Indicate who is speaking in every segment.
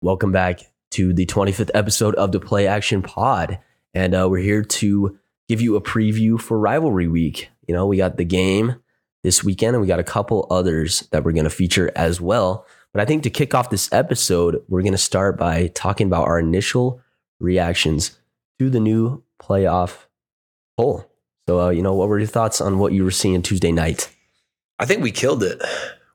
Speaker 1: Welcome back to the 25th episode of the Play Action Pod. And uh, we're here to give you a preview for rivalry week. You know, we got the game this weekend and we got a couple others that we're going to feature as well. But I think to kick off this episode, we're going to start by talking about our initial reactions to the new playoff poll. So, uh, you know, what were your thoughts on what you were seeing Tuesday night?
Speaker 2: I think we killed it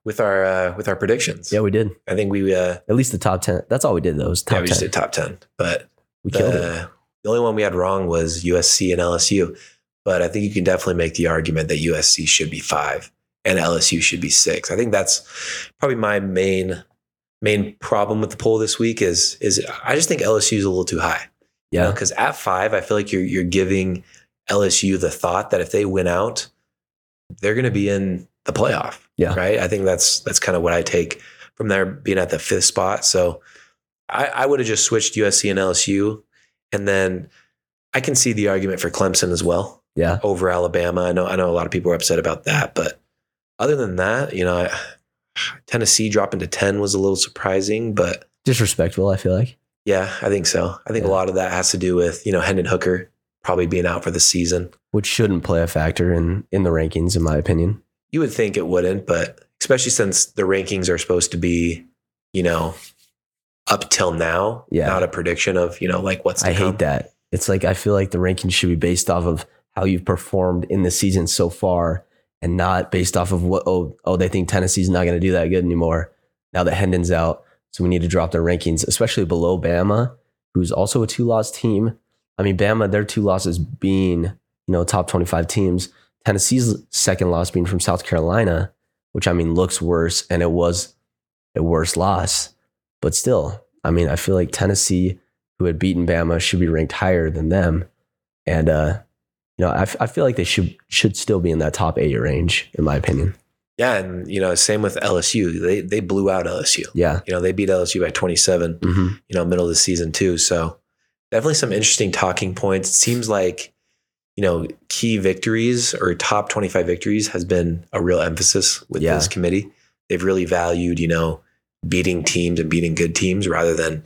Speaker 2: with our uh, with our predictions.
Speaker 1: Yeah, we did.
Speaker 2: I think we uh,
Speaker 1: At least the top 10. That's all we did, though, was top
Speaker 2: yeah, we
Speaker 1: 10.
Speaker 2: just did top ten, but
Speaker 1: we killed it.
Speaker 2: the, the only one we had wrong was USC and LSU. But I think you can definitely make the argument that USC should be five and LSU should be six. I think that's probably my main main problem with the poll this week is is I just think LSU is a little too high.
Speaker 1: Yeah.
Speaker 2: because at five, I feel like you're you're giving LSU the thought that if they win out, they're going to be in the playoff.
Speaker 1: Yeah.
Speaker 2: right. I think that's that's kind of what I take from there being at the fifth spot. So I, I would have just switched USC and LSU, and then I can see the argument for Clemson as well
Speaker 1: Yeah.
Speaker 2: over Alabama. I know I know a lot of people are upset about that, but other than that, you know, I, Tennessee dropping to ten was a little surprising, but
Speaker 1: Disrespectful, I feel like.
Speaker 2: yeah, I think so. I think
Speaker 1: Yeah.
Speaker 2: a lot of that has to do with you know Hendon Hooker probably being out for the season.
Speaker 1: which shouldn't play a factor in in the rankings, in my opinion.
Speaker 2: You would think it wouldn't, but especially since the rankings are supposed to be, you know, up till now,
Speaker 1: Yeah.
Speaker 2: not a prediction of you know like what's. To
Speaker 1: I
Speaker 2: come.
Speaker 1: hate that. It's like I feel like the rankings should be based off of how you've performed in the season so far, and not based off of what oh oh they think Tennessee's not going to do that good anymore now that Hendon's out, so we need to drop their rankings, especially below Bama, who's also a two loss team. I mean, Bama their two losses being you know top twenty five teams. Tennessee's second loss being from South Carolina, which I mean looks worse, and it was a worse loss. But still, I mean, I feel like Tennessee, who had beaten Bama, should be ranked higher than them. And uh, you know, I, f- I feel like they should should still be in that top eight range, in my opinion.
Speaker 2: Yeah, and you know, same with LSU. They they blew out LSU.
Speaker 1: Yeah.
Speaker 2: You know, they beat LSU by 27.
Speaker 1: hmm
Speaker 2: You know, middle of the season too. So definitely some interesting talking points. It seems like you know key victories or top 25 victories has been a real emphasis with
Speaker 1: Yeah.
Speaker 2: this committee. They've really valued you know beating teams and beating good teams rather than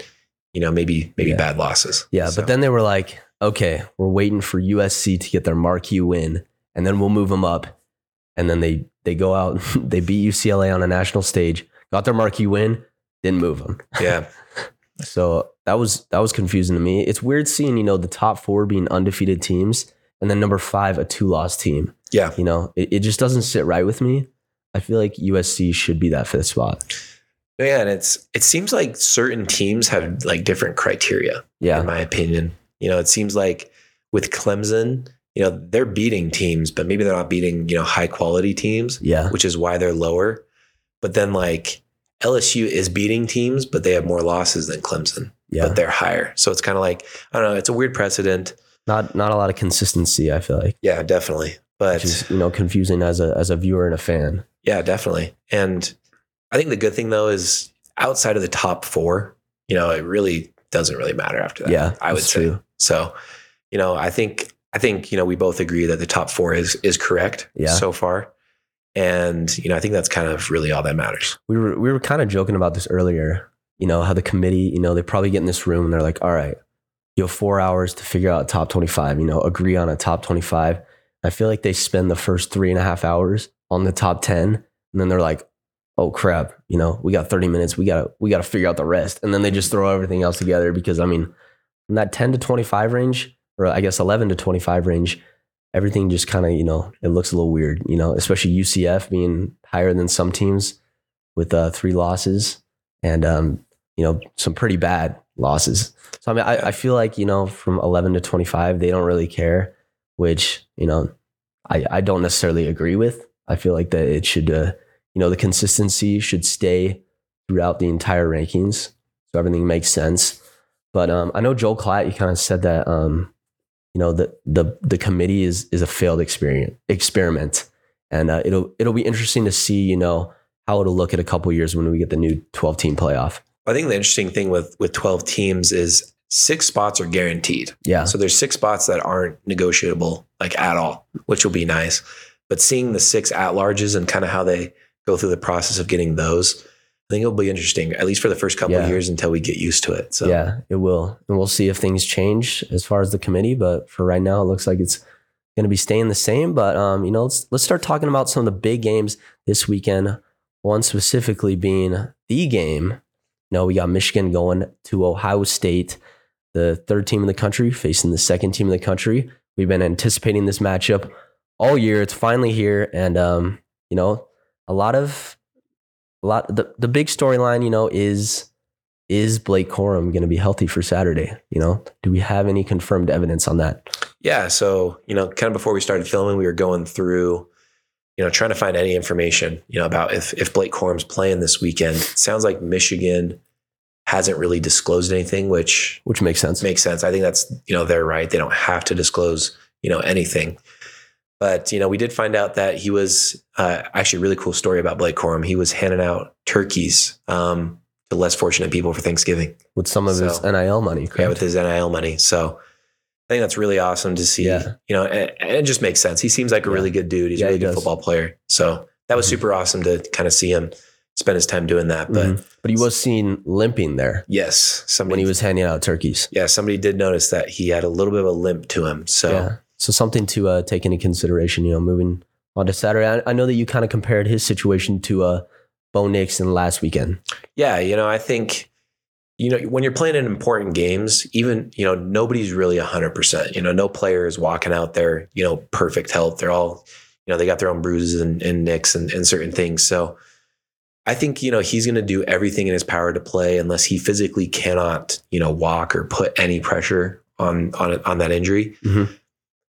Speaker 2: you know maybe maybe
Speaker 1: Yeah.
Speaker 2: bad losses.
Speaker 1: Yeah.
Speaker 2: So,
Speaker 1: But then they were like, okay, we're waiting for USC to get their marquee win, and then we'll move them up. And then they they go out, they beat UCLA on a national stage, got their marquee win, didn't move them.
Speaker 2: yeah,
Speaker 1: So that was that was confusing to me. It's weird seeing you know the top four being undefeated teams, and then number five a two loss team.
Speaker 2: yeah.
Speaker 1: You know, it, it just doesn't sit right with me. I feel like USC should be that fifth spot.
Speaker 2: Yeah, and it's it seems like certain teams have like different criteria.
Speaker 1: Yeah,
Speaker 2: in my opinion. You know, it seems like with Clemson, you know, they're beating teams, but maybe they're not beating, you know, high quality teams,
Speaker 1: yeah,
Speaker 2: which is why they're lower. But then like LSU is beating teams, but they have more losses than Clemson,
Speaker 1: yeah.
Speaker 2: but they're higher. So it's kind of like, I don't know, it's a weird precedent.
Speaker 1: Not not a lot of consistency. I feel like,
Speaker 2: Yeah, definitely. But
Speaker 1: is you know confusing as a as a viewer and a fan.
Speaker 2: yeah, definitely. And I think the good thing though is outside of the top four, you know, it really doesn't really matter after that.
Speaker 1: Yeah,
Speaker 2: I would say.
Speaker 1: true.
Speaker 2: So, you know, I think I think you know we both agree that the top four is is correct
Speaker 1: Yeah.
Speaker 2: so far, and you know I think that's kind of really all that matters.
Speaker 1: We were we were kind of joking about this earlier. You know how the committee, you know, they probably get in this room and they're like, all right, you have four hours to figure out top twenty five. You know, agree on a top twenty five. I feel like they spend the first three and a half hours on the top ten, and then they're like, oh crap, you know, we got thirty minutes. We gotta we gotta figure out the rest, and then they just throw everything else together because I mean, in that ten to twenty five range, or I guess eleven to twenty five range. Everything just kind of, you know, it looks a little weird, you know, especially UCF being higher than some teams with uh, three losses and um, you know some pretty bad losses. So I mean, I, I feel like you know from eleven to twenty five, they don't really care, which you know I I don't necessarily agree with. I feel like that it should uh, you know the consistency should stay throughout the entire rankings, so everything makes sense. But um, I know Joel Klatt, you kind of said that um, you know the the the committee is is a failed experiment experiment, and uh, it'll it'll be interesting to see you know how it'll look at a couple years when we get the new 12 team playoff.
Speaker 2: I think the interesting thing with with twelve teams is six spots are guaranteed.
Speaker 1: Yeah.
Speaker 2: So there's six spots that aren't negotiable like at all, which will be nice. But seeing the six at larges and kind of how they go through the process of getting those, I think it'll be interesting, at least for the first couple
Speaker 1: Yeah.
Speaker 2: of years until we get used to it. So
Speaker 1: Yeah, it will. And we'll see if things change as far as the committee. But for right now, it looks like it's going to be staying the same. But, um, you know, let's, let's start talking about some of the big games this weekend. One specifically being the game. Know, we got Michigan going to Ohio State, the third team in the country, facing the second team in the country. We've been anticipating this matchup all year. It's finally here. And, um, you know, a lot of, a lot, the, the big storyline, you know, is is Blake Corum going to be healthy for Saturday? You know, do we have any confirmed evidence on that?
Speaker 2: Yeah. So, you know, kind of before we started filming, we were going through, you know, trying to find any information, you know, about if, if Blake Corum's playing this weekend. It sounds like Michigan hasn't really disclosed anything, which
Speaker 1: Which makes sense.
Speaker 2: makes sense. I think that's, you know, they're right. They don't have to disclose, you know, anything. But, you know, we did find out that he was uh, actually a really cool story about Blake Corum. He was handing out turkeys um, to less fortunate people for Thanksgiving.
Speaker 1: with some of his NIL money.
Speaker 2: Yeah, with his NIL money. So I think that's really awesome to see.
Speaker 1: Yeah.
Speaker 2: You know, and, and it just makes sense. He seems like a really good dude. He's
Speaker 1: Yeah,
Speaker 2: a really
Speaker 1: he
Speaker 2: good
Speaker 1: does.
Speaker 2: football player. So that was
Speaker 1: Mhm.
Speaker 2: super awesome to kind of see him spend his time doing that. But
Speaker 1: Mhm. but he was seen limping there
Speaker 2: yes,
Speaker 1: when
Speaker 2: somebody
Speaker 1: he was handing out turkeys.
Speaker 2: yeah, somebody did notice that he had a little bit of a limp to him. So
Speaker 1: Yeah. So something to uh, take into consideration, you know, moving on to Saturday. I, I know that you kind of compared his situation to uh, Bo Nixon last weekend.
Speaker 2: Yeah, you know, I think you know when you're playing in important games, even you know nobody's really hundred percent. You know, no player is walking out there, you know, perfect health. They're all, you know, they got their own bruises and, and nicks and, and certain things. So I think you know he's going to do everything in his power to play, unless he physically cannot, you know, walk or put any pressure on on it- on that injury.
Speaker 1: Mhm.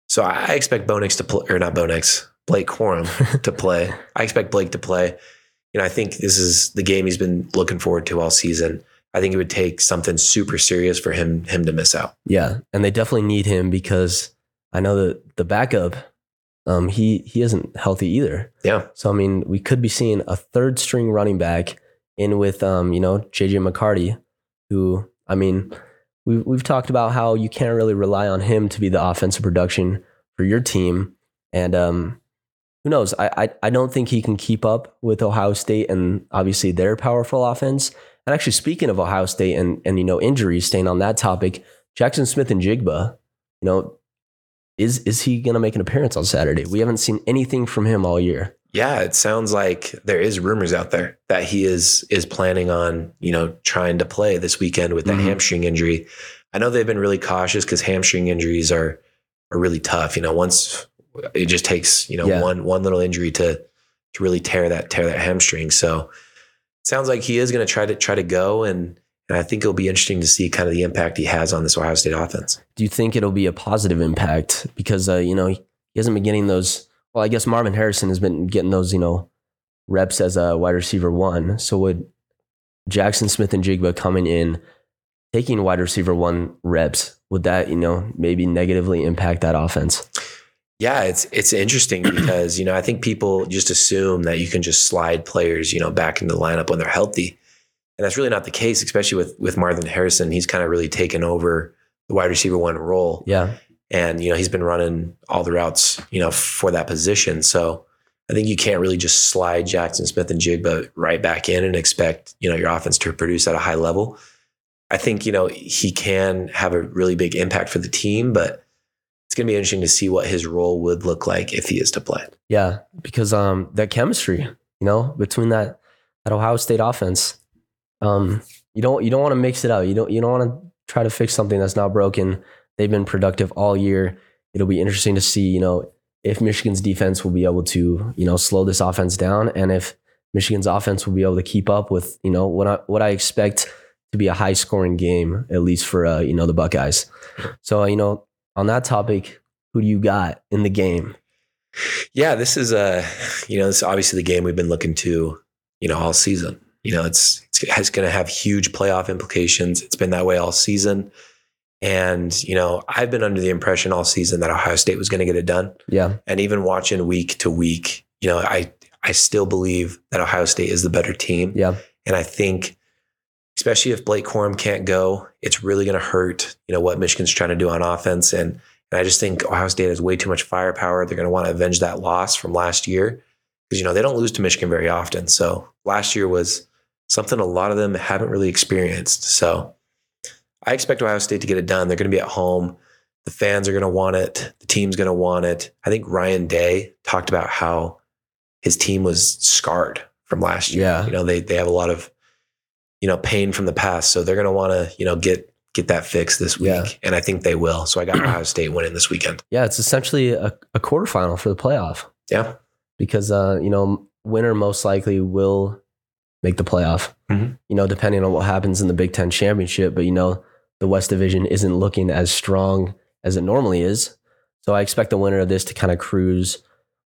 Speaker 2: So I I expect Bo Nix to play, or not Bo Nix, Blake Corum to play. I expect Blake to play. You know, I think this is the game he's been looking forward to all season. I think it would take something super serious for him him to miss out.
Speaker 1: Yeah, and they definitely need him because I know that the backup, um, he he isn't healthy either.
Speaker 2: Yeah.
Speaker 1: So I mean, we could be seeing a third string running back in with um, you know, JJ McCarthy, who I mean, we we've talked about how you can't really rely on him to be the offensive production for your team, and um, who knows? I, I I don't think he can keep up with Ohio State and obviously their powerful offense. And actually, speaking of Ohio State and and you know injuries, staying on that topic, Jackson Smith-Njigba, you know, is is he going to make an appearance on Saturday? We haven't seen anything from him all year.
Speaker 2: Yeah, it sounds like there is rumors out there that he is is planning on, you know, trying to play this weekend with that
Speaker 1: Mhm.
Speaker 2: hamstring injury. I know they've been really cautious because hamstring injuries are are really tough. You know, once it just takes, you know,
Speaker 1: Yeah.
Speaker 2: one one little injury to to really tear that tear that hamstring. So sounds like he is going to try to try to go and and I think it'll be interesting to see kind of the impact he has on this Ohio State offense.
Speaker 1: Do you think it'll be a positive impact because uh, you know he hasn't been getting those? Well, I guess Marvin Harrison has been getting those you know reps as a wide receiver one. So would Jackson Smith-Njigba coming in taking wide receiver one reps would that you know maybe negatively impact that offense?
Speaker 2: Yeah, it's it's interesting because you know I think people just assume that you can just slide players you know back into the lineup when they're healthy, and that's really not the case. Especially with with Marvin Harrison, he's kind of really taken over the wide receiver one role,
Speaker 1: Yeah,
Speaker 2: and you know he's been running all the routes you know for that position. So I think you can't really just slide Jackson Smith-Njigba right back in and expect you know your offense to produce at a high level. I think you know he can have a really big impact for the team, but it's going to be interesting to see what his role would look like if he is to play.
Speaker 1: yeah, because um that chemistry you know between that that Ohio State offense, um you don't you don't want to mix it up. You don't you don't want to try to fix something that's not broken. They've been productive all year. It'll be interesting to see, you know, if Michigan's defense will be able to, you know, slow this offense down and if Michigan's offense will be able to keep up with, you know, what I what I expect to be a high scoring game, at least for uh, you know, the Buckeyes. So, you know, on that topic, who do you got in the game?
Speaker 2: Yeah, this is a you know this is obviously the game we've been looking to you know all season. You know it's it's, it's going to have huge playoff implications. It's been that way all season, and you know I've been under the impression all season that Ohio State was going to get it done.
Speaker 1: Yeah.
Speaker 2: And even watching week to week, you know I I still believe that Ohio State is the better team.
Speaker 1: Yeah.
Speaker 2: And I think, especially if Blake Corum can't go, it's really going to hurt, you know, what Michigan's trying to do on offense. And, and I just think Ohio State has way too much firepower. They're going to want to avenge that loss from last year because, you know, they don't lose to Michigan very often. So last year was something a lot of them haven't really experienced. So I expect Ohio State to get it done. They're going to be at home. The fans are going to want it. The team's going to want it. I think Ryan Day talked about how his team was scarred from last year.
Speaker 1: Yeah.
Speaker 2: You know, they they have a lot of you know pain from the past, so they're going to want to you know get get that fixed this week,
Speaker 1: Yeah.
Speaker 2: and I think they will. So I got Ohio State winning this weekend.
Speaker 1: Yeah, it's essentially a, a quarterfinal for the playoff
Speaker 2: Yeah,
Speaker 1: because uh, you know winner most likely will make the playoff.
Speaker 2: Mhm.
Speaker 1: You know, depending on what happens in the Big Ten championship, but you know the West Division isn't looking as strong as it normally is. So I expect the winner of this to kind of cruise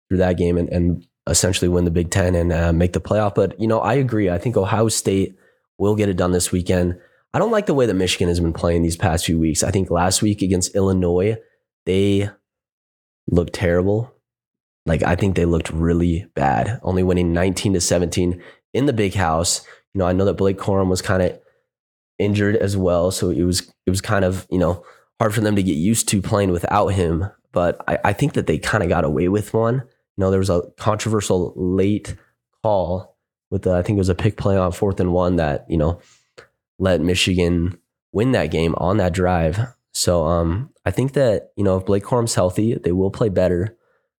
Speaker 1: through that game and, and essentially win the Big Ten and uh, make the playoff. But you know, I agree. I think Ohio State will get it done this weekend. I don't like the way that Michigan has been playing these past few weeks. I think last week against Illinois, they looked terrible. Like I think they looked really bad, only winning 19 to 17 in the big house. You know, I know that Blake Corum was kind of injured as well, so it was it was kind of you know hard for them to get used to playing without him. But I, I think that they kind of got away with one. You know, there was a controversial late call with I think it was a pick play on fourth and one that you know let Michigan win that game on that drive. So um, I think that you know if Blake Corum's healthy, they will play better.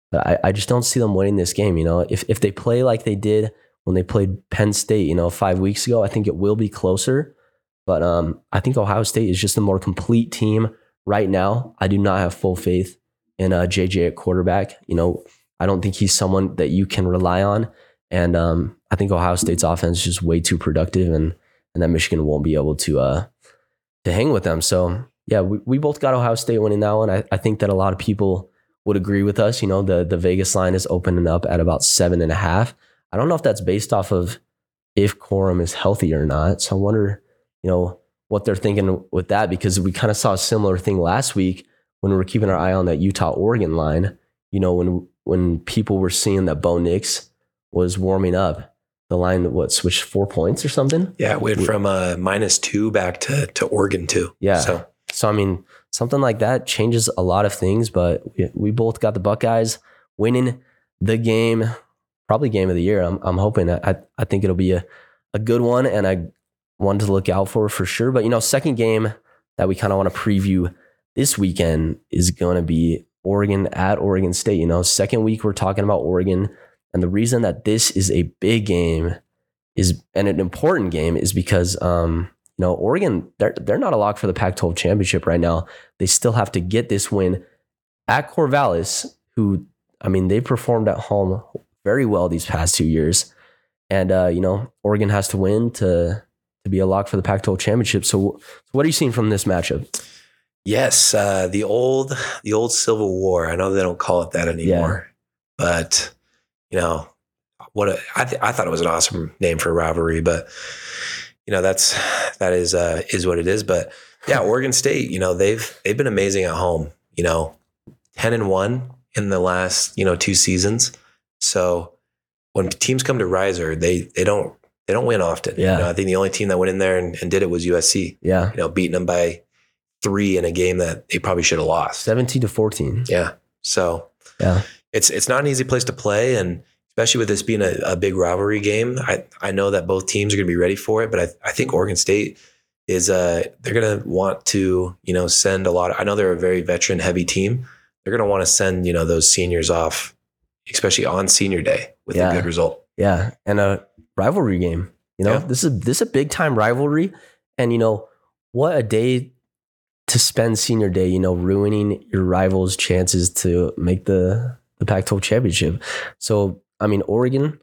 Speaker 1: But I, I just don't see them winning this game. You know, if if they play like they did when they played Penn State, you know, five weeks ago, I think it will be closer. But um, I think Ohio State is just a more complete team right now. I do not have full faith in uh, JJ at quarterback. You know, I don't think he's someone that you can rely on. And um, I think Ohio State's offense is just way too productive, and and that Michigan won't be able to uh, to hang with them. So yeah, we, we both got Ohio State winning that one. I, I think that a lot of people would agree with us. You know, the the Vegas line is opening up at about seven and a half. I don't know if that's based off of if Corum is healthy or not. So I wonder, you know, what they're thinking with that because we kind of saw a similar thing last week when we were keeping our eye on that Utah Oregon line. You know, when when people were seeing that Bo Nix was warming up, the line what switched four points or something.
Speaker 2: yeah. it Went from uh, minus two back to to Oregon two.
Speaker 1: Yeah.
Speaker 2: So
Speaker 1: So I mean, something like that changes a lot of things. But we, we both got the Buckeyes winning the game, probably game of the year. I'm I'm hoping. I I think it'll be a a good one and I one to look out for for sure. But you know, second game that we kind of want to preview this weekend is going to be Oregon at Oregon State. You know, second week we're talking about Oregon, and the reason that this is a big game is and an important game is because um you know, Oregon, they're they're not a lock for the Pac-12 championship right now. They still have to get this win at Corvallis, who I mean, they performed at home very well these past two years, and uh, you know, Oregon has to win to to be a lock for the Pac-12 championship. So, so what are you seeing from this matchup?
Speaker 2: yes, uh, the old the old Civil War. I know they don't call it that anymore, but you know what? A, I th- I thought it was an awesome name for a rivalry, but you know that's that is uh, is what it is. But yeah, Oregon State. You know they've they've been amazing at home. You know, ten and one in the last you know two seasons. So when teams come to Reser, they they don't they don't win often.
Speaker 1: Yeah.
Speaker 2: You know, I think the only team that went in there and, and did it was USC.
Speaker 1: Yeah,
Speaker 2: You know, beating them by three in a game that they probably should have lost.
Speaker 1: 17 to 14.
Speaker 2: Yeah. So
Speaker 1: Yeah,
Speaker 2: it's it's not an easy place to play, and especially with this being a, a big rivalry game, I I know that both teams are going to be ready for it. But I I think Oregon State is uh they're going to want to you know send a lot. Of, I know they're a very veteran heavy team. They're going to want to send you know those seniors off, especially on senior day with
Speaker 1: Yeah.
Speaker 2: a good result.
Speaker 1: yeah, and a rivalry game. You know,
Speaker 2: Yeah.
Speaker 1: this is this is a big time rivalry, and you know what a day to spend senior day. You know, ruining your rivals' chances to make the the Pac-12 championship. So, I mean, Oregon,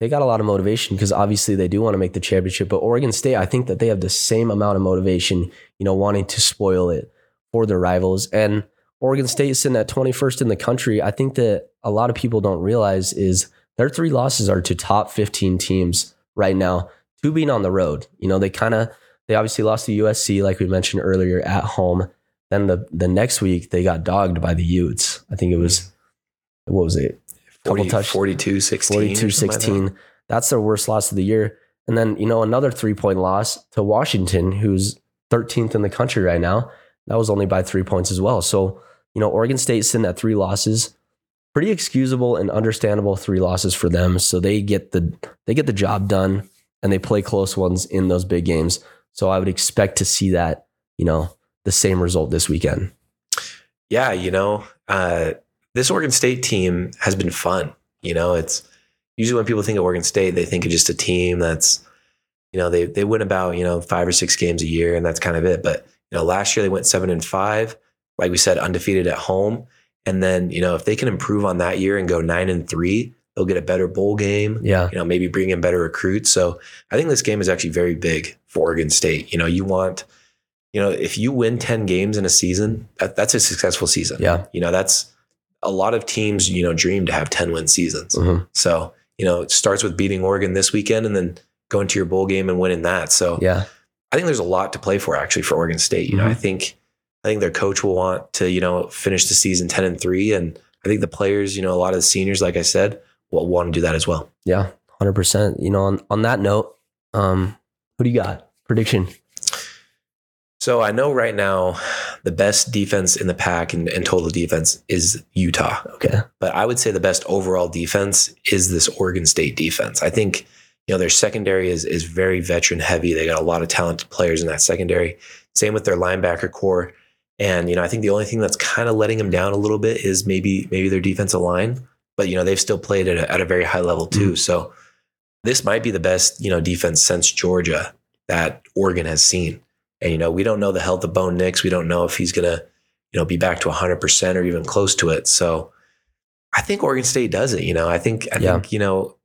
Speaker 1: they got a lot of motivation because obviously they do want to make the championship. But Oregon State, I think that they have the same amount of motivation. You know, wanting to spoil it for their rivals and. Oregon State is sitting at 21st in the country. I think that a lot of people don't realize is their three losses are to top 15 teams right now, two being on the road. You know, they kind of, they obviously lost to USC, like we mentioned earlier, at home. Then the, the next week, they got dogged by the Utes. I think it was, what was it? Couple
Speaker 2: 40,
Speaker 1: touch-
Speaker 2: 42 16.
Speaker 1: 42 16. That's their worst loss of the year. And then, you know, another three point loss to Washington, who's 13th in the country right now. That was only by three points as well. So, you know, Oregon State sitting at three losses, pretty excusable and understandable three losses for them. So they get the they get the job done. and they play close ones in those big games. So I would expect to see that, you know, the same result this weekend.
Speaker 2: Yeah, you know, uh, this Oregon State team has been fun. You know, it's usually when people think of Oregon State, they think of just a team that's, you know, they they win about you know five or six games a year, and that's kind of it. But you know, last year they went seven and five, like we said, undefeated at home. And then you know, if they can improve on that year and go nine and three, they'll get a better bowl game.
Speaker 1: Yeah.
Speaker 2: You know, maybe bring in better recruits. So I think this game is actually very big for Oregon State. You know, you want, you know, if you win 10 games in a season, that, that's a successful season.
Speaker 1: Yeah.
Speaker 2: You know, that's a lot of teams, you know, dream to have 10 win seasons.
Speaker 1: Mhm.
Speaker 2: So, you know, it starts with beating Oregon this weekend and then going to your bowl game and winning that. So
Speaker 1: Yeah.
Speaker 2: I think there's a lot to play for actually for Oregon State. You know,
Speaker 1: Mhm.
Speaker 2: I think I think their coach will want to, you know, finish the season 10 and 3 and I think the players, you know, a lot of the seniors like I said, will want to do that as well.
Speaker 1: Yeah. 100%. You know, on, on that note, um, who do you got? Prediction.
Speaker 2: So I know right now the best defense in the Pac and, and total defense is Utah.
Speaker 1: Okay.
Speaker 2: But I would say the best overall defense is this Oregon State defense. I think, you know, their secondary is is very veteran heavy. They got a lot of talented players in that secondary. Same with their linebacker corps. And, you know, I think the only thing that's kind of letting them down a little bit is maybe maybe their defensive line. But, you know, they've still played at a, at a very high level too. Mm. So this might be the best, you know, defense since Georgia that Oregon has seen. And, you know, we don't know the health of Bo Nix. We don't know if he's going to, you know, be back to 100% or even close to it. So I think Oregon State does it. You know, I think, I
Speaker 1: Yeah.
Speaker 2: think, you know,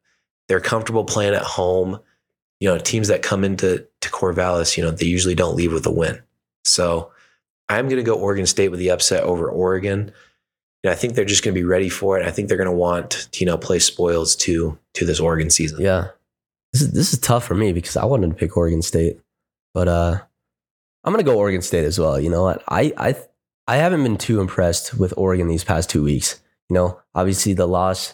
Speaker 2: they're comfortable playing at home. You know, teams that come into to Corvallis, you know, they usually don't leave with a win. So I'm going to go Oregon State with the upset over Oregon. Know, I think they're just going to be ready for it. I think they're going to want to, you know, play spoils to to this Oregon season.
Speaker 1: Yeah. This is this is tough for me because I wanted to pick Oregon State. But uh I'm gonna go Oregon State as well. You know what? I I I haven't been too impressed with Oregon these past two weeks. You know, obviously the loss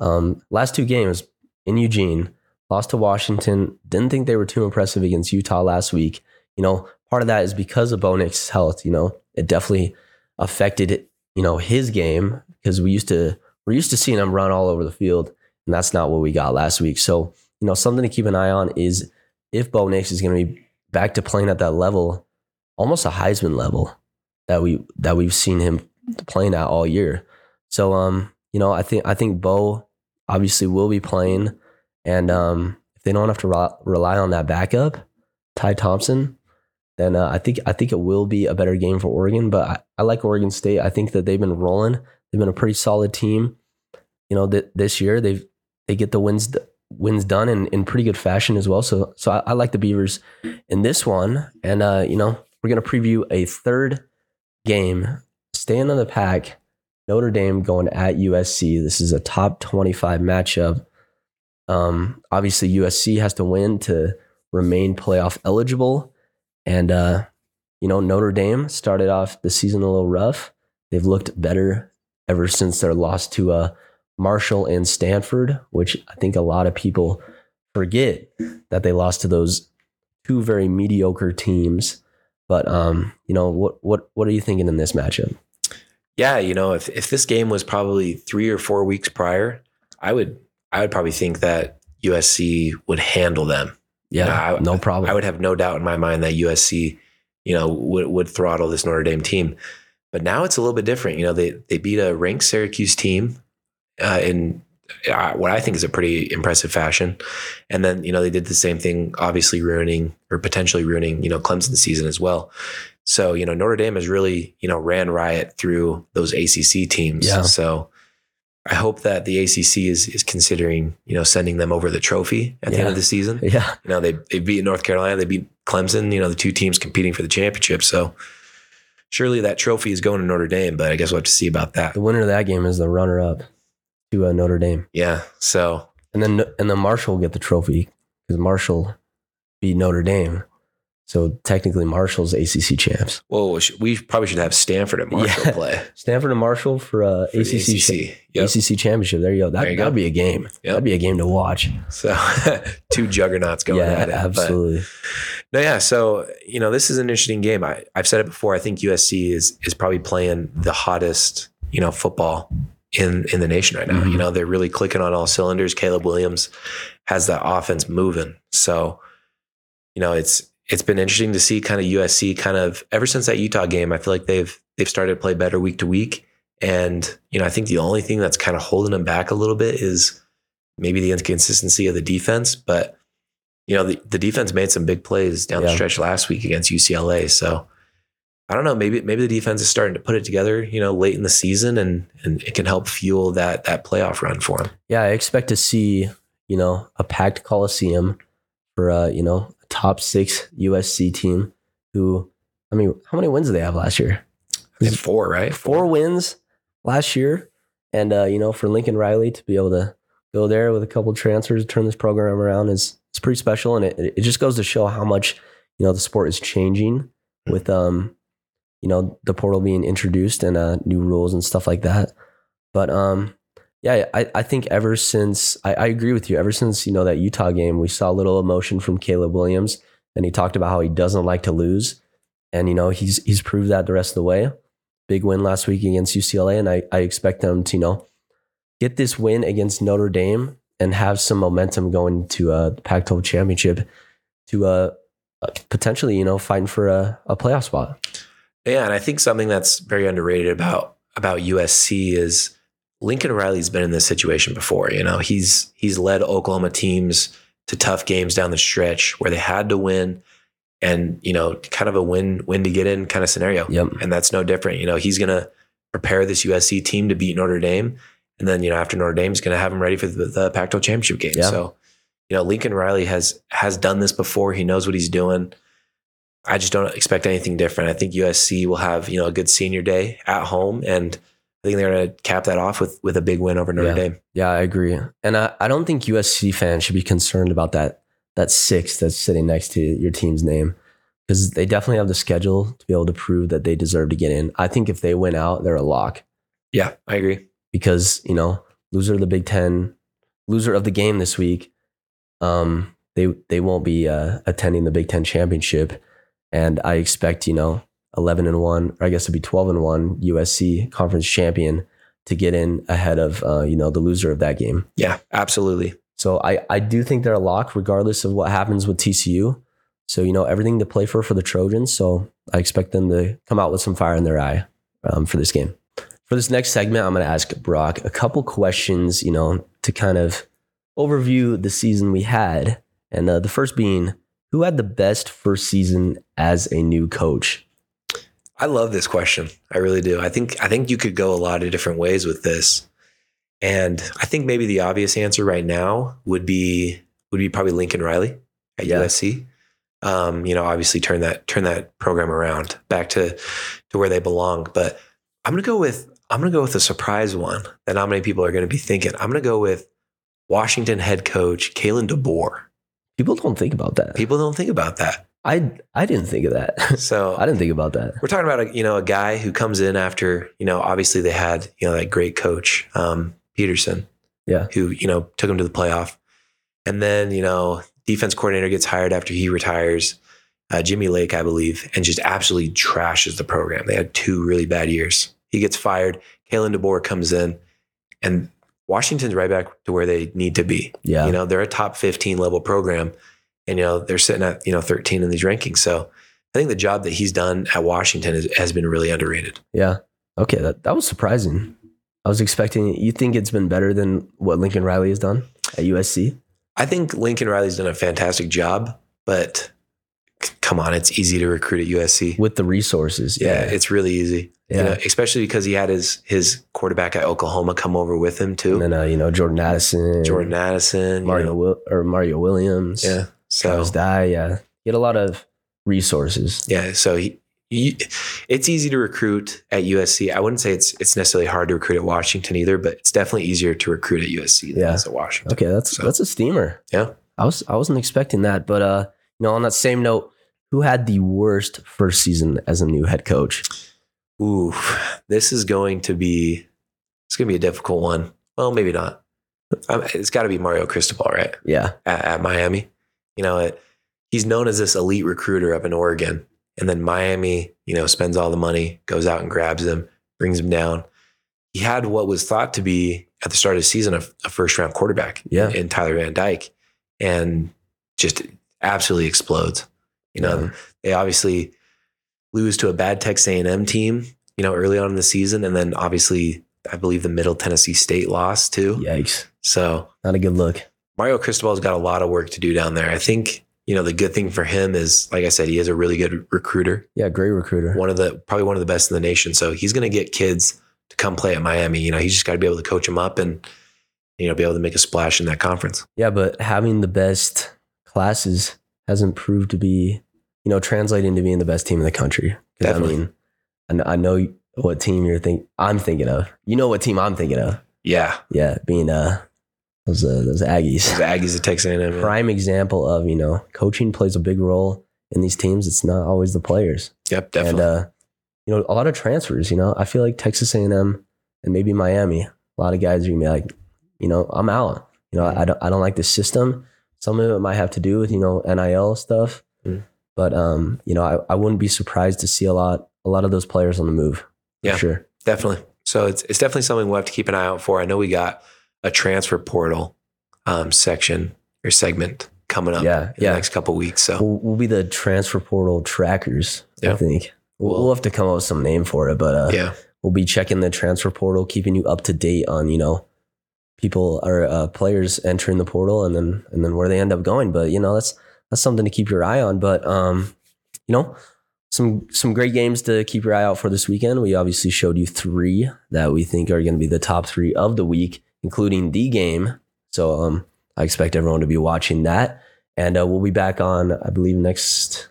Speaker 1: um last two games in Eugene, lost to Washington. Didn't think they were too impressive against Utah last week. You know, part of that is because of Bo Nix's health, you know. It definitely affected, you know, his game because we used to we're used to seeing him run all over the field, and that's not what we got last week. So, you know, something to keep an eye on is if Bo Nix is going to be back to playing at that level, almost a Heisman level that we that we've seen him playing at all year. So, um, you know, I think I think Bo obviously will be playing, and um, if they don't have to re- rely on that backup, Ty Thompson, then uh, I think I think it will be a better game for Oregon. But I, I like Oregon State. I think that they've been rolling. They've been a pretty solid team. You know, th- this year they've they get the wins wins done in, in pretty good fashion as well. So so I, I like the Beavers in this one. And uh, you know, we're gonna preview a third game. Staying on the Pac, Notre Dame going at USC. This is a top 25 matchup. Um, obviously USC has to win to remain playoff eligible. And uh, you know, Notre Dame started off the season a little rough. They've looked better ever since their loss to uh, Marshall and Stanford, which I think a lot of people forget that they lost to those two very mediocre teams. But um, you know, what what what are you thinking in this matchup?
Speaker 2: Yeah, you know, if if this game was probably three or four weeks prior, I would I would probably think that USC would handle them.
Speaker 1: Yeah,
Speaker 2: Yeah, I-
Speaker 1: no problem.
Speaker 2: I would have no doubt in my mind that USC, you know, would would throttle this Notre Dame team. But now it's a little bit different. You know, they they beat a ranked Syracuse team uh, in what I think is a pretty impressive fashion, and then you know they did the same thing, obviously ruining or potentially ruining you know Clemson's season as well. So you know Notre Dame has really you know ran riot through those ACC teams.
Speaker 1: Yeah.
Speaker 2: So I hope that the ACC is is considering you know sending them over the trophy at the end of the season.
Speaker 1: yeah,
Speaker 2: You know, they they beat North Carolina, they beat Clemson, you know, the two teams competing for the championship. So surely that trophy is going to Notre Dame, but I guess we'll have to see about that.
Speaker 1: the winner of that game is the runner up to uh, Notre Dame,
Speaker 2: Yeah. So
Speaker 1: and then and then Marshall will get the trophy because Marshall beat Notre Dame. So technically, Marshall's ACC champs.
Speaker 2: whoa, we probably should have Stanford and Marshall
Speaker 1: Yeah.
Speaker 2: play.
Speaker 1: Stanford and Marshall for uh,
Speaker 2: for the
Speaker 1: ACC cha-
Speaker 2: ACC. Yep.
Speaker 1: ACC championship. There you go. That,
Speaker 2: you
Speaker 1: that'd be a game.
Speaker 2: Yep.
Speaker 1: That'd be a game to watch.
Speaker 2: So two juggernauts going
Speaker 1: yeah,
Speaker 2: at it. But-
Speaker 1: absolutely.
Speaker 2: No, yeah. So you know, this is an interesting game. I, I've said it before. I think USC is is probably playing the hottest, you know, football in in the nation right now.
Speaker 1: Mhm.
Speaker 2: You know, they're really clicking on all cylinders. Caleb Williams has that offense moving. So, you know, it's it's been interesting to see kind of USC kind of ever since that Utah game. I feel like they've they've started to play better week to week, and you know, I think the only thing that's kind of holding them back a little bit is maybe the inconsistency of the defense. But you know, the, the defense made some big plays down
Speaker 1: Yeah.
Speaker 2: the stretch last week against UCLA. So I don't know. Maybe maybe the defense is starting to put it together. You know, late in the season, and and it can help fuel that that playoff run for them.
Speaker 1: Yeah, I expect to see, you know, a packed Coliseum for uh, you know, a top six USC team who I mean, how many wins did they have last year?
Speaker 2: I four, right?
Speaker 1: Four wins last year. And uh, you know, for Lincoln Riley to be able to go there with a couple transfers, to turn this program around is it's pretty special. And it, it just goes to show how much, you know, the sport is changing with um, you know, the portal being introduced and uh new rules and stuff like that. But um yeah, I, I think ever since I, I agree with you, ever since, you know, that Utah game, we saw a little emotion from Caleb Williams. And he talked about how he doesn't like to lose. And, you know, he's he's proved that the rest of the way. Big win last week against UCLA. And I, I expect them to, you know, get this win against Notre Dame and have some momentum going to uh, the Pac 12 championship to uh, potentially, you know, fighting for a, a playoff spot.
Speaker 2: Yeah, and I think something that's very underrated about about USC is Lincoln Riley's been in this situation before. You know, he's he's led Oklahoma teams to tough games down the stretch where they had to win, and you know, kind of a win win to get in kind of scenario.
Speaker 1: Yep.
Speaker 2: And that's no different. You know, he's gonna prepare this USC team to beat Notre Dame, and then you know after Notre Dame, he's gonna have them ready for the, the Pac-12 championship game.
Speaker 1: Yeah.
Speaker 2: So, you know, Lincoln Riley has has done this before. He knows what he's doing. I just don't expect anything different. I think USC will have you know a good senior day at home, and I think they're going to cap that off with with a big win over Notre
Speaker 1: Yeah.
Speaker 2: Dame.
Speaker 1: Yeah, I agree. And I, I don't think USC fans should be concerned about that that six that's sitting next to your team's name because they definitely have the schedule to be able to prove that they deserve to get in. I think if they win out, they're a lock
Speaker 2: Yeah, I agree.
Speaker 1: because you know loser of the Big Ten, loser of the game this week, um, they they won't be uh, attending the Big Ten championship, and I expect you know eleven and one, or I guess it'd be twelve and one USC conference champion to get in ahead of uh, you know the loser of that game.
Speaker 2: Yeah, absolutely.
Speaker 1: So I, I do think they're a lock regardless of what happens with TCU. So, you know, everything to play for for the Trojans. So I expect them to come out with some fire in their eye um, for this game. For this next segment, I'm going to ask Brock a couple questions, you know, to kind of overview the season we had. And uh, the first being, who had the best first season as a new coach?
Speaker 2: I love this question. I really do. I think I think you could go a lot of different ways with this. And I think maybe the obvious answer right now would be would be probably Lincoln Riley at
Speaker 1: Yeah.
Speaker 2: USC. Um, you know, obviously turn that turn that program around back to to where they belong. But I'm gonna go with I'm gonna go with a surprise one that not many people are gonna be thinking. I'm gonna go with Washington head coach Kalen DeBoer.
Speaker 1: People don't think about that.
Speaker 2: People don't think about that.
Speaker 1: I, I didn't think of that.
Speaker 2: So
Speaker 1: I didn't think about that.
Speaker 2: we're talking about a you know a guy who comes in after you know obviously they had you know that great coach um, Petersen,
Speaker 1: Yeah.
Speaker 2: who you know took him to the playoff, and then you know defense coordinator gets hired after he retires, uh, Jimmy Lake I believe, and just absolutely trashes the program. They had two really bad years. He gets fired. Kalen DeBoer comes in, and Washington's right back to where they need to be.
Speaker 1: Yeah.
Speaker 2: You know, they're a top 15 level program and, you know, they're sitting at, you know, 13 in these rankings. So I think the job that he's done at Washington is, has been really underrated.
Speaker 1: Yeah. Okay. That, that was surprising. I was expecting, you think it's been better than what Lincoln Riley has done at USC?
Speaker 2: I think Lincoln Riley's done a fantastic job, but come on, it's easy to recruit at USC.
Speaker 1: With the resources.
Speaker 2: Yeah,
Speaker 1: Yeah.
Speaker 2: it's really easy. You
Speaker 1: Yeah.
Speaker 2: know, especially because he had his his quarterback at Oklahoma come over with him too.
Speaker 1: and then, uh, you know, Jordan Addison,
Speaker 2: Jordan Addison, you
Speaker 1: Mario,
Speaker 2: know.
Speaker 1: Wil- or Mario Williams.
Speaker 2: yeah. So
Speaker 1: Travis Dye. Yeah. He had a lot of resources.
Speaker 2: Yeah, so he, he, it's easy to recruit at USC. I wouldn't say it's it's necessarily hard to recruit at Washington either, but it's definitely easier to recruit at USC than
Speaker 1: Yeah.
Speaker 2: at Washington.
Speaker 1: Okay. That's,
Speaker 2: So-
Speaker 1: that's a steamer.
Speaker 2: Yeah.
Speaker 1: I was, I wasn't expecting that. But, uh, you know, on that same note, who had the worst first season as a new head coach?
Speaker 2: Ooh, this is going to be it's going to be a difficult one. Well, maybe not. It's got to be Mario Cristobal, right?
Speaker 1: Yeah.
Speaker 2: At, at Miami, you know, it, he's known as this elite recruiter up in Oregon, and then Miami, you know, spends all the money, goes out and grabs him, brings him down. He had what was thought to be at the start of the season a, a first round quarterback,
Speaker 1: Yeah.
Speaker 2: in Tyler Van Dyke, and just absolutely explodes. You know,
Speaker 1: Yeah.
Speaker 2: they obviously lose to a bad Texas A&M team, you know, early on in the season, and then obviously I believe the Middle Tennessee State lost too.
Speaker 1: Yikes.
Speaker 2: So
Speaker 1: Not a good look.
Speaker 2: Mario Cristobal's got a lot of work to do down there. I think you know the good thing for him is, like I said, he is a really good recruiter.
Speaker 1: Yeah, great recruiter.
Speaker 2: One of the probably one of the best in the nation. So he's going to get kids to come play at Miami. You know, he's just got to be able to coach them up and you know be able to make a splash in that conference.
Speaker 1: Yeah, but having the best classes hasn't proved to be, you know, translating to being the best team in the country. I mean, I know what team you're think I'm thinking of. You know what team I'm thinking of.
Speaker 2: Yeah,
Speaker 1: Yeah, being uh those uh, those Aggies.
Speaker 2: the Aggies at Texas A&M.
Speaker 1: Prime example of you know coaching plays a big role in these teams. It's not always the players.
Speaker 2: Yep, definitely.
Speaker 1: And uh, you know, a lot of transfers. You know, I feel like Texas A&M and maybe Miami. A lot of guys are gonna be like, you know, I'm out. You know, I don't, I don't like the system. Some of it might have to do with you know NIL stuff,
Speaker 2: Mm.
Speaker 1: But um, you know, I, I wouldn't be surprised to see a lot a lot of those players on the move. for
Speaker 2: Yeah.
Speaker 1: sure.
Speaker 2: Definitely. So it's it's definitely something we'll have to keep an eye out for. I know we got a transfer portal um, section or segment coming up
Speaker 1: Yeah,
Speaker 2: in
Speaker 1: yeah.
Speaker 2: the next couple weeks. So
Speaker 1: We'll, we'll be the transfer portal trackers. I think we'll,
Speaker 2: Well-
Speaker 1: we'll have to come up with some name for it, but uh,
Speaker 2: yeah,
Speaker 1: we'll be checking the transfer portal, keeping you up to date on you know people or uh, players entering the portal and then and then where they end up going. But you know that's that's something to keep your eye on. But um, you know some some great games to keep your eye out for this weekend. We obviously showed you three that we think are going to be the top three of the week, including the game. So um, I expect everyone to be watching that, and uh, we'll be back on I believe next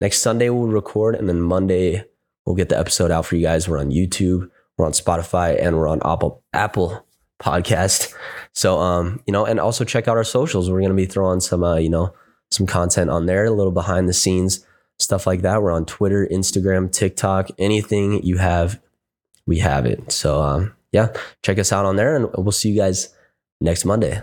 Speaker 1: next Sunday we'll record, and then Monday we'll get the episode out for you guys. We're on YouTube, we're on Spotify, and we're on Apple Apple Podcast. So um, you know, and also check out our socials. We're gonna be throwing some uh, you know, some content on there, a little behind the scenes stuff like that. We're on Twitter, Instagram, TikTok, anything you have, we have it. So um, yeah, check us out on there, and we'll see you guys next Monday.